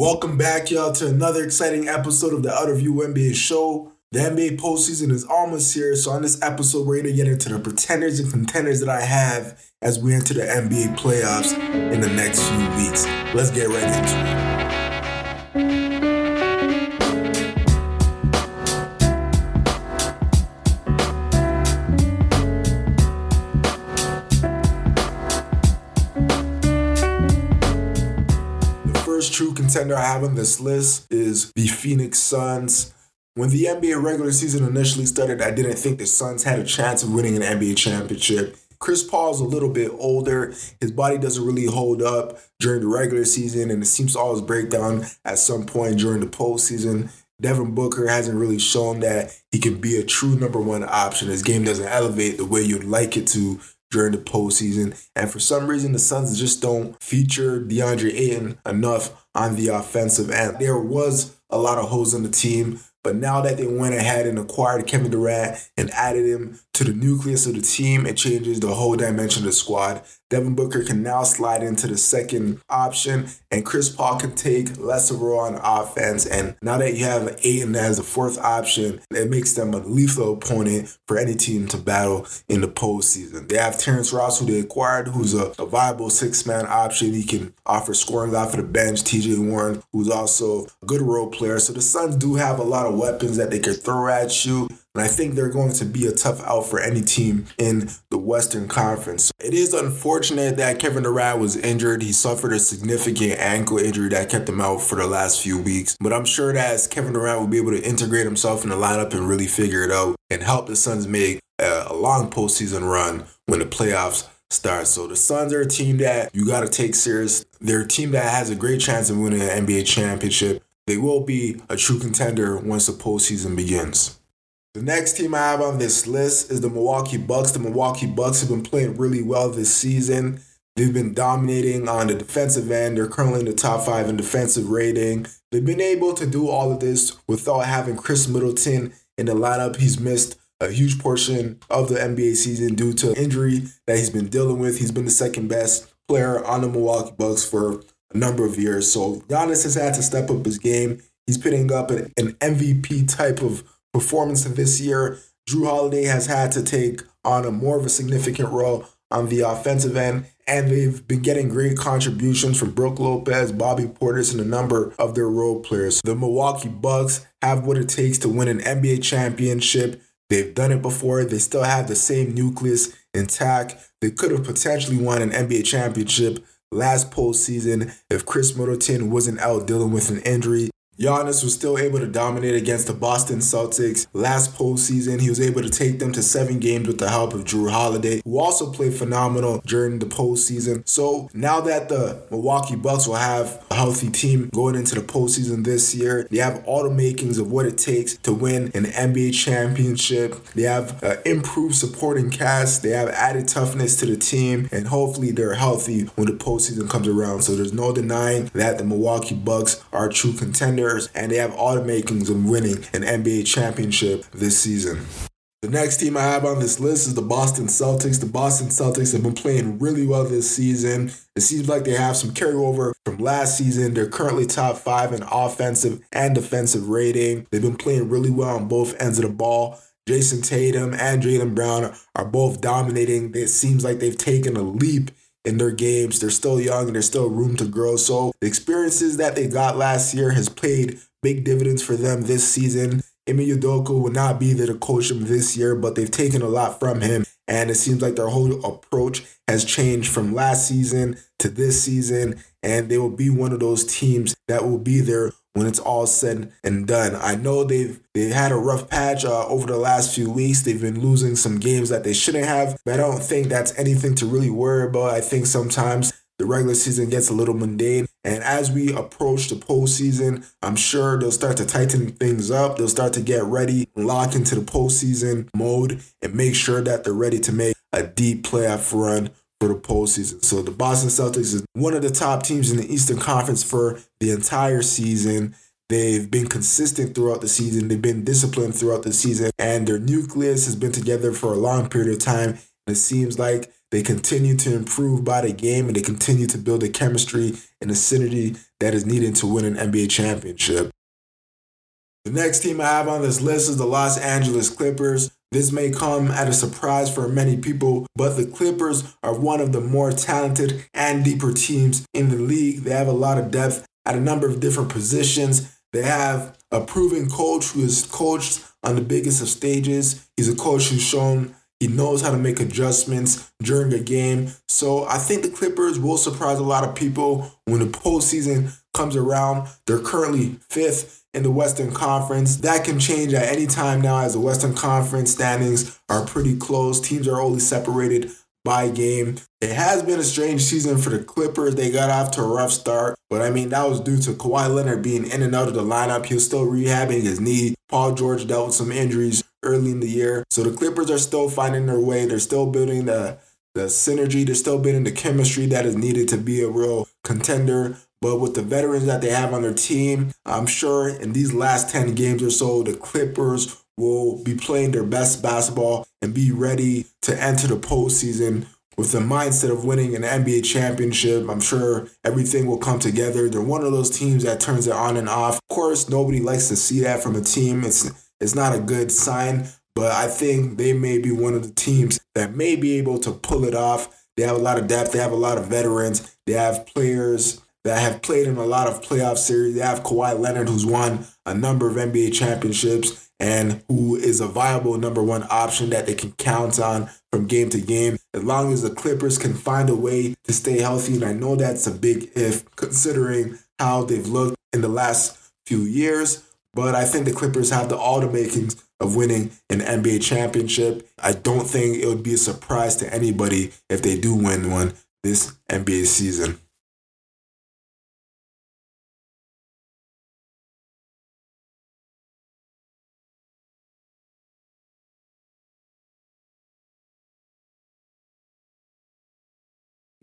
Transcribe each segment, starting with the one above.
Welcome back, y'all, to another exciting episode of the Outer View NBA show. The NBA postseason is almost here, so on this episode, we're going to get into the pretenders and contenders that I have as we enter the NBA playoffs in the next few weeks. Let's get right into it. True contender I have on this list is the Phoenix Suns. When the NBA regular season initially started, I didn't think the Suns had a chance of winning an NBA championship. Chris Paul's a little bit older. His body doesn't really hold up during the regular season, and it seems to always break down at some point during the postseason. Devin Booker hasn't really shown that he can be a true number one option. His game doesn't elevate the way you'd like it to during the postseason. And for some reason, the Suns just don't feature DeAndre Ayton enough on the offensive end. There was a lot of holes in the team, but now that they went ahead and acquired Kevin Durant and added him to the nucleus of the team, it changes the whole dimension of the squad. Devin Booker can now slide into the second option, and Chris Paul can take less of a role on offense. And now that you have Ayton as the fourth option, it makes them a lethal opponent for any team to battle in the postseason. They have Terrence Ross, who they acquired, who's a, a viable six man option. He can offer scoring off of the bench. TJ Warren, who's also a good role player. So the Suns do have a lot of weapons that they could throw at you. And I think they're going to be a tough out for any team in the Western Conference. It is unfortunate that Kevin Durant was injured. He suffered a significant ankle injury that kept him out for the last few weeks. But I'm sure that Kevin Durant will be able to integrate himself in the lineup and really figure it out and help the Suns make a, a long postseason run when the playoffs start. So the Suns are a team that you got to take serious. They're a team that has a great chance of winning an NBA championship. They will be a true contender once the postseason begins. The next team I have on this list is the Milwaukee Bucks. The Milwaukee Bucks have been playing really well this season. They've been dominating on the defensive end. They're currently in the top five in defensive rating. They've been able to do all of this without having Khris Middleton in the lineup. He's missed a huge portion of the NBA season due to injury that he's been dealing with. He's been the second best player on the Milwaukee Bucks for a number of years. So Giannis has had to step up his game. He's putting up an, an MVP type of performance of this year. Jrue Holiday has had to take on a more of a significant role on the offensive end, and they've been getting great contributions from Brook Lopez, Bobby Portis, and a number of their role players. The Milwaukee Bucks have what it takes to win an NBA championship. They've done it before. They still have the same nucleus intact. They could have potentially won an NBA championship last postseason if Khris Middleton wasn't out dealing with an injury. Giannis was still able to dominate against the Boston Celtics last postseason. He was able to take them to seven games with the help of Jrue Holiday, who also played phenomenal during the postseason. So now that the Milwaukee Bucks will have a healthy team going into the postseason this year, they have all the makings of what it takes to win an NBA championship. They have an improved supporting cast. They have added toughness to the team, and hopefully they're healthy when the postseason comes around. So there's no denying that the Milwaukee Bucks are a true contenders and they have all the makings of winning an NBA championship this season. The next team I have on this list is the Boston Celtics. The Boston Celtics have been playing really well this season. It seems like they have some carryover from last season. They're currently top five in offensive and defensive rating. They've been playing really well on both ends of the ball. Jayson Tatum and Jaylen Brown are both dominating. It seems like they've taken a leap in their games. They're still young and there's still room to grow. So the experiences that they got last year has played big dividends for them this season. Ime Udoka will not be there to coach them this year, but they've taken a lot from him. And it seems like their whole approach has changed from last season to this season. And they will be one of those teams that will be there when it's all said and done. I know they've they had a rough patch uh, over the last few weeks. They've been losing some games that they shouldn't have, but I don't think that's anything to really worry about. I think sometimes the regular season gets a little mundane. And as we approach the postseason, I'm sure they'll start to tighten things up. They'll start to get ready, lock into the postseason mode, and make sure that they're ready to make a deep playoff run for the postseason. So the Boston Celtics is one of the top teams in the Eastern Conference for the entire season. They've been consistent throughout the season. They've been disciplined throughout the season, and their nucleus has been together for a long period of time. And it seems like They continue to improve by the game and they continue to build the chemistry and the synergy that is needed to win an NBA championship. The next team I have on this list is the Los Angeles Clippers. This may come at a surprise for many people, but the Clippers are one of the more talented and deeper teams in the league. They have a lot of depth at a number of different positions. They have a proven coach who has coached on the biggest of stages. He's a coach who's shown he knows how to make adjustments during a game. So I think the Clippers will surprise a lot of people when the postseason comes around. They're currently fifth in the Western Conference. That can change at any time now as the Western Conference standings are pretty close. Teams are only separated by game. It has been a strange season for the Clippers. They got off to a rough start, but I mean, that was due to Kawhi Leonard being in and out of the lineup. He was still rehabbing his knee. Paul George dealt with some injuries early in the year. So the Clippers are still finding their way. They're still building the the synergy, they're still building the chemistry that is needed to be a real contender. But with the veterans that they have on their team, I'm sure in these last 10 games or so, the Clippers will be playing their best basketball and be ready to enter the postseason with the mindset of winning an NBA championship. I'm sure everything will come together. They're one of those teams that turns it on and off. Of course, nobody likes to see that from a team. It's it's not a good sign, but I think they may be one of the teams that may be able to pull it off. They have a lot of depth. They have a lot of veterans. They have players that have played in a lot of playoff series. They have Kawhi Leonard, who's won a number of NBA championships and who is a viable number one option that they can count on from game to game. As long as the Clippers can find a way to stay healthy, and I know that's a big if considering how they've looked in the last few years. But I think the Clippers have the all the makings of winning an NBA championship. I don't think it would be a surprise to anybody if they do win one this NBA season.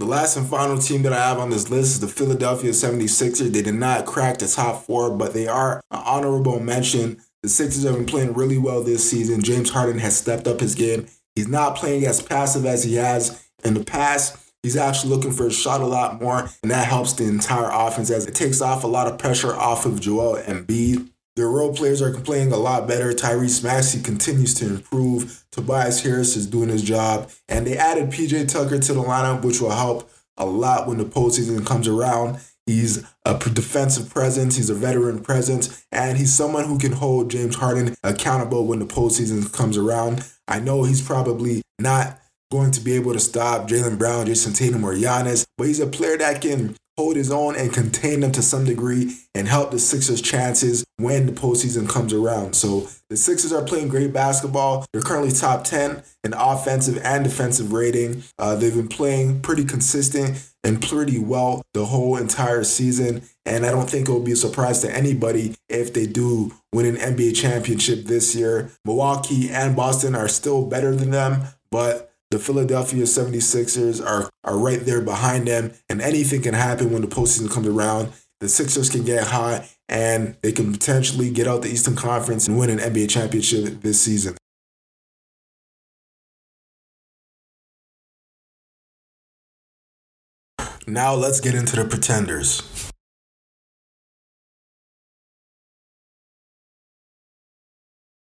Last and final team that I have on this list is the Philadelphia 76ers. They did not crack the top four, but they are an honorable mention. The Sixers have been playing really well this season. James Harden has stepped up his game. He's not playing as passive as he has in the past. He's actually looking for a shot a lot more, and that helps the entire offense as it takes off a lot of pressure off of Joel Embiid. Their role players are playing a lot better. Tyrese Maxey continues to improve. Tobias Harris is doing his job. And they added PJ Tucker to the lineup, which will help a lot when the postseason comes around. He's a defensive presence, he's a veteran presence, and he's someone who can hold James Harden accountable when the postseason comes around. I know he's probably not going to be able to stop Jaylen Brown, Jayson Tatum, or Giannis, but he's a player that can hold his own and contain them to some degree and help the Sixers' chances when the postseason comes around. So the Sixers are playing great basketball. They're currently top 10 in offensive and defensive rating. Uh, they've been playing pretty consistent and pretty well the whole entire season. And I don't think it will be a surprise to anybody if they do win an NBA championship this year. Milwaukee and Boston are still better than them, but the Philadelphia 76ers are, are right there behind them, and anything can happen when the postseason comes around. The Sixers can get hot, and they can potentially get out the Eastern Conference and win an NBA championship this season. Now let's get into the pretenders.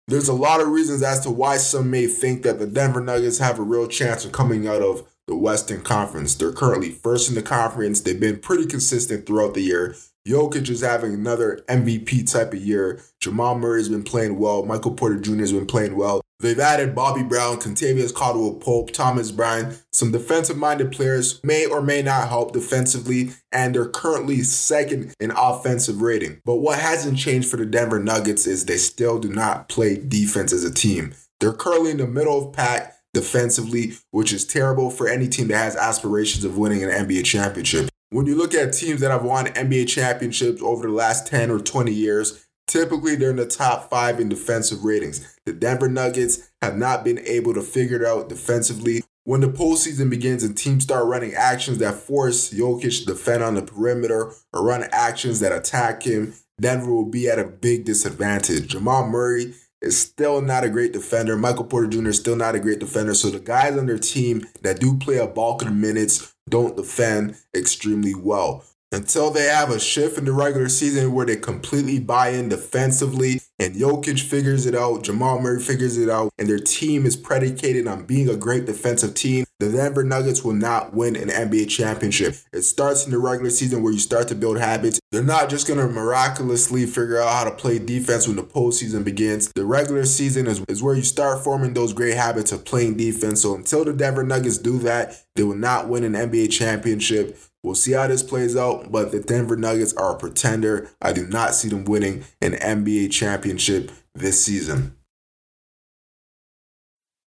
There's a lot of reasons as to why some may think that the Denver Nuggets have a real chance of coming out of the Western Conference. They're currently first in the conference. They've been pretty consistent throughout the year. Jokic is having another MVP type of year. Jamal Murray has been playing well. Michael Porter Jr. has been playing well. They've added Bobby Brown, Kentavious Caldwell Pope, Thomas Bryant. Some defensive minded players may or may not help defensively, and they're currently second in offensive rating. But what hasn't changed for the Denver Nuggets is they still do not play defense as a team. They're currently in the middle of pack defensively, which is terrible for any team that has aspirations of winning an NBA championship. When you look at teams that have won NBA championships over the last 10 or 20 years, typically they're in the top five in defensive ratings. The Denver Nuggets have not been able to figure it out defensively. When the postseason begins and teams start running actions that force Jokic to defend on the perimeter or run actions that attack him, Denver will be at a big disadvantage. Jamal Murray is still not a great defender. Michael Porter Jr. is still not a great defender. So the guys on their team that do play a bulk of the minutes don't defend extremely well until they have a shift in the regular season where they completely buy in defensively and Jokic figures it out, Jamal Murray figures it out, and their team is predicated on being a great defensive team, the Denver Nuggets will not win an NBA championship. It starts in the regular season where you start to build habits. They're not just going to miraculously figure out how to play defense when the postseason begins. The regular season is, is where you start forming those great habits of playing defense. So until the Denver Nuggets do that, they will not win an NBA championship. We'll see how this plays out, but the Denver Nuggets are a pretender. I do not see them winning an NBA championship this season.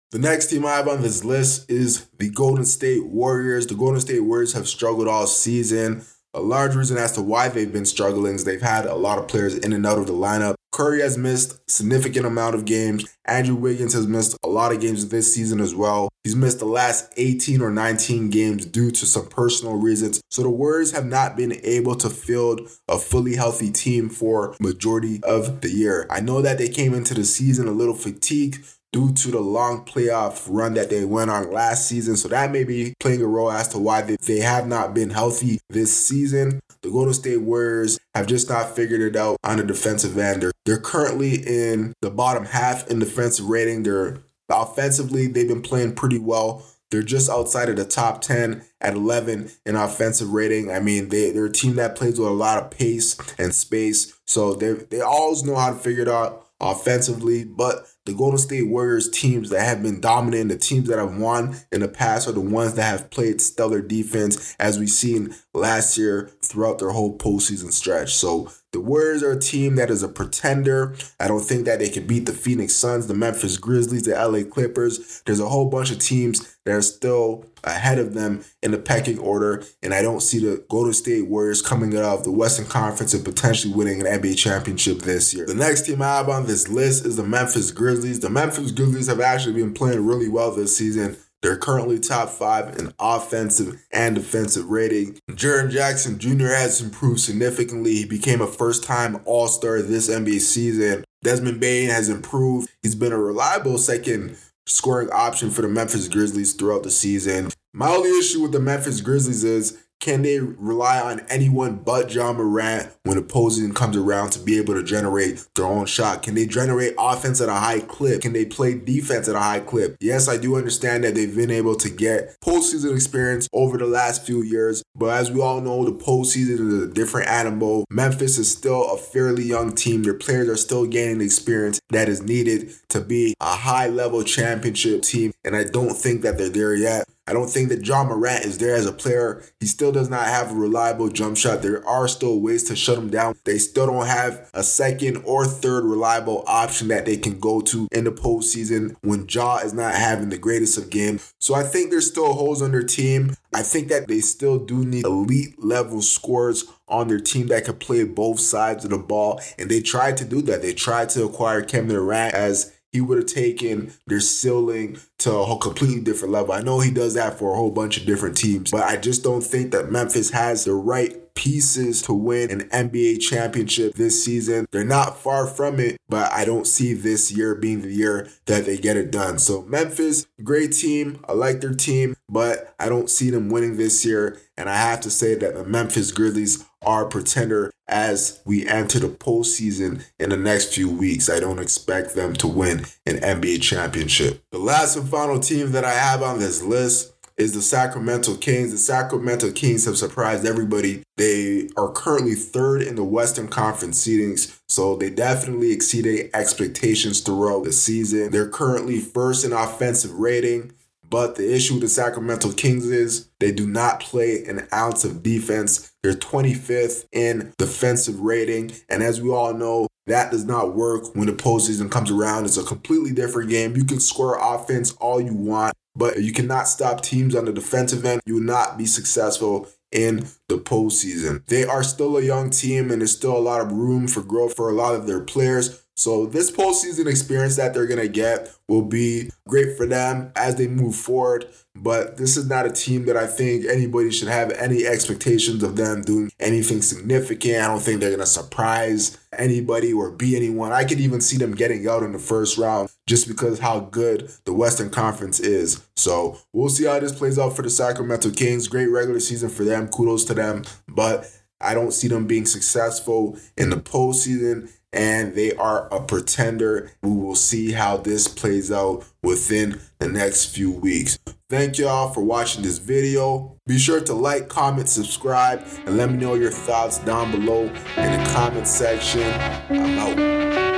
The next team I have on this list is the Golden State Warriors. The Golden State Warriors have struggled all season. A large reason as to why they've been struggling is they've had a lot of players in and out of the lineup. Curry has missed significant amount of games. Andrew Wiggins has missed a lot of games this season as well. He's missed the last 18 or 19 games due to some personal reasons. So the Warriors have not been able to field a fully healthy team for majority of the year. I know that they came into the season a little fatigued due to the long playoff run that they went on last season. So that may be playing a role as to why they, they have not been healthy this season. The Golden State Warriors have just not figured it out on the defensive end. They're, they're currently in the bottom half in defensive rating. They're offensively, they've been playing pretty well. They're just outside of the top 10 at 11 in offensive rating. I mean, they, they're a team that plays with a lot of pace and space. So they, they always know how to figure it out offensively. But the Golden State Warriors teams that have been dominant, the teams that have won in the past are the ones that have played stellar defense, as we've seen last year throughout their whole postseason stretch. So the Warriors are a team that is a pretender. I don't think that they can beat the Phoenix Suns, the Memphis Grizzlies, the LA Clippers. There's a whole bunch of teams that are still ahead of them in the pecking order, and I don't see the Golden State Warriors coming out of the Western Conference and potentially winning an NBA championship this year. The next team I have on this list is the Memphis Grizzlies. The Memphis Grizzlies have actually been playing really well this season. They're currently top five in offensive and defensive rating. Jaren Jackson Jr. has improved significantly. He became a first time All Star this NBA season. Desmond Bane has improved. He's been a reliable second scoring option for the Memphis Grizzlies throughout the season. My only issue with the Memphis Grizzlies is can they rely on anyone but Ja Morant when opposing comes around to be able to generate their own shot? Can they generate offense at a high clip? Can they play defense at a high clip? Yes, I do understand that they've been able to get postseason experience over the last few years, but as we all know, the postseason is a different animal. Memphis is still a fairly young team. Their players are still gaining the experience that is needed to be a high level championship team, and I don't think that they're there yet. I don't think that Ja Morant is there as a player. He still does not have a reliable jump shot. There are still ways to shut him down. They still don't have a second or third reliable option that they can go to in the postseason when Ja is not having the greatest of games. So I think there's still holes on their team. I think that they still do need elite level scores on their team that can play both sides of the ball. And they tried to do that. They tried to acquire Kevin Durant as he would have taken their ceiling to a completely different level. I know he does that for a whole bunch of different teams, but I just don't think that Memphis has the right pieces to win an NBA championship this season. They're not far from it, but I don't see this year being the year that they get it done. So, Memphis, great team. I like their team, but I don't see them winning this year. And I have to say that the Memphis Grizzlies are a pretender as we enter the postseason in the next few weeks. I don't expect them to win an NBA championship. The last and final team that I have on this list is the Sacramento Kings. The Sacramento Kings have surprised everybody. They are currently third in the Western Conference seedings, so they definitely exceeded expectations throughout the season. They're currently first in offensive rating. But the issue with the Sacramento Kings is they do not play an ounce of defense. They're 25th in defensive rating. And as we all know, that does not work when the postseason comes around. It's a completely different game. You can score offense all you want, but you cannot stop teams on the defensive end. You will not be successful in the postseason. They are still a young team and there's still a lot of room for growth for a lot of their players. So this postseason experience that they're gonna get will be great for them as they move forward. But this is not a team that I think anybody should have any expectations of them doing anything significant. I don't think they're gonna surprise anybody or be anyone. I could even see them getting out in the first round just because how good the Western Conference is. So we'll see how this plays out for the Sacramento Kings. Great regular season for them. Kudos to them. But I don't see them being successful in the postseason and they are a pretender. We will see how this plays out within the next few weeks. Thank y'all for watching this video. Be sure to like, comment, subscribe, and let me know your thoughts down below in the comment section. I'm out.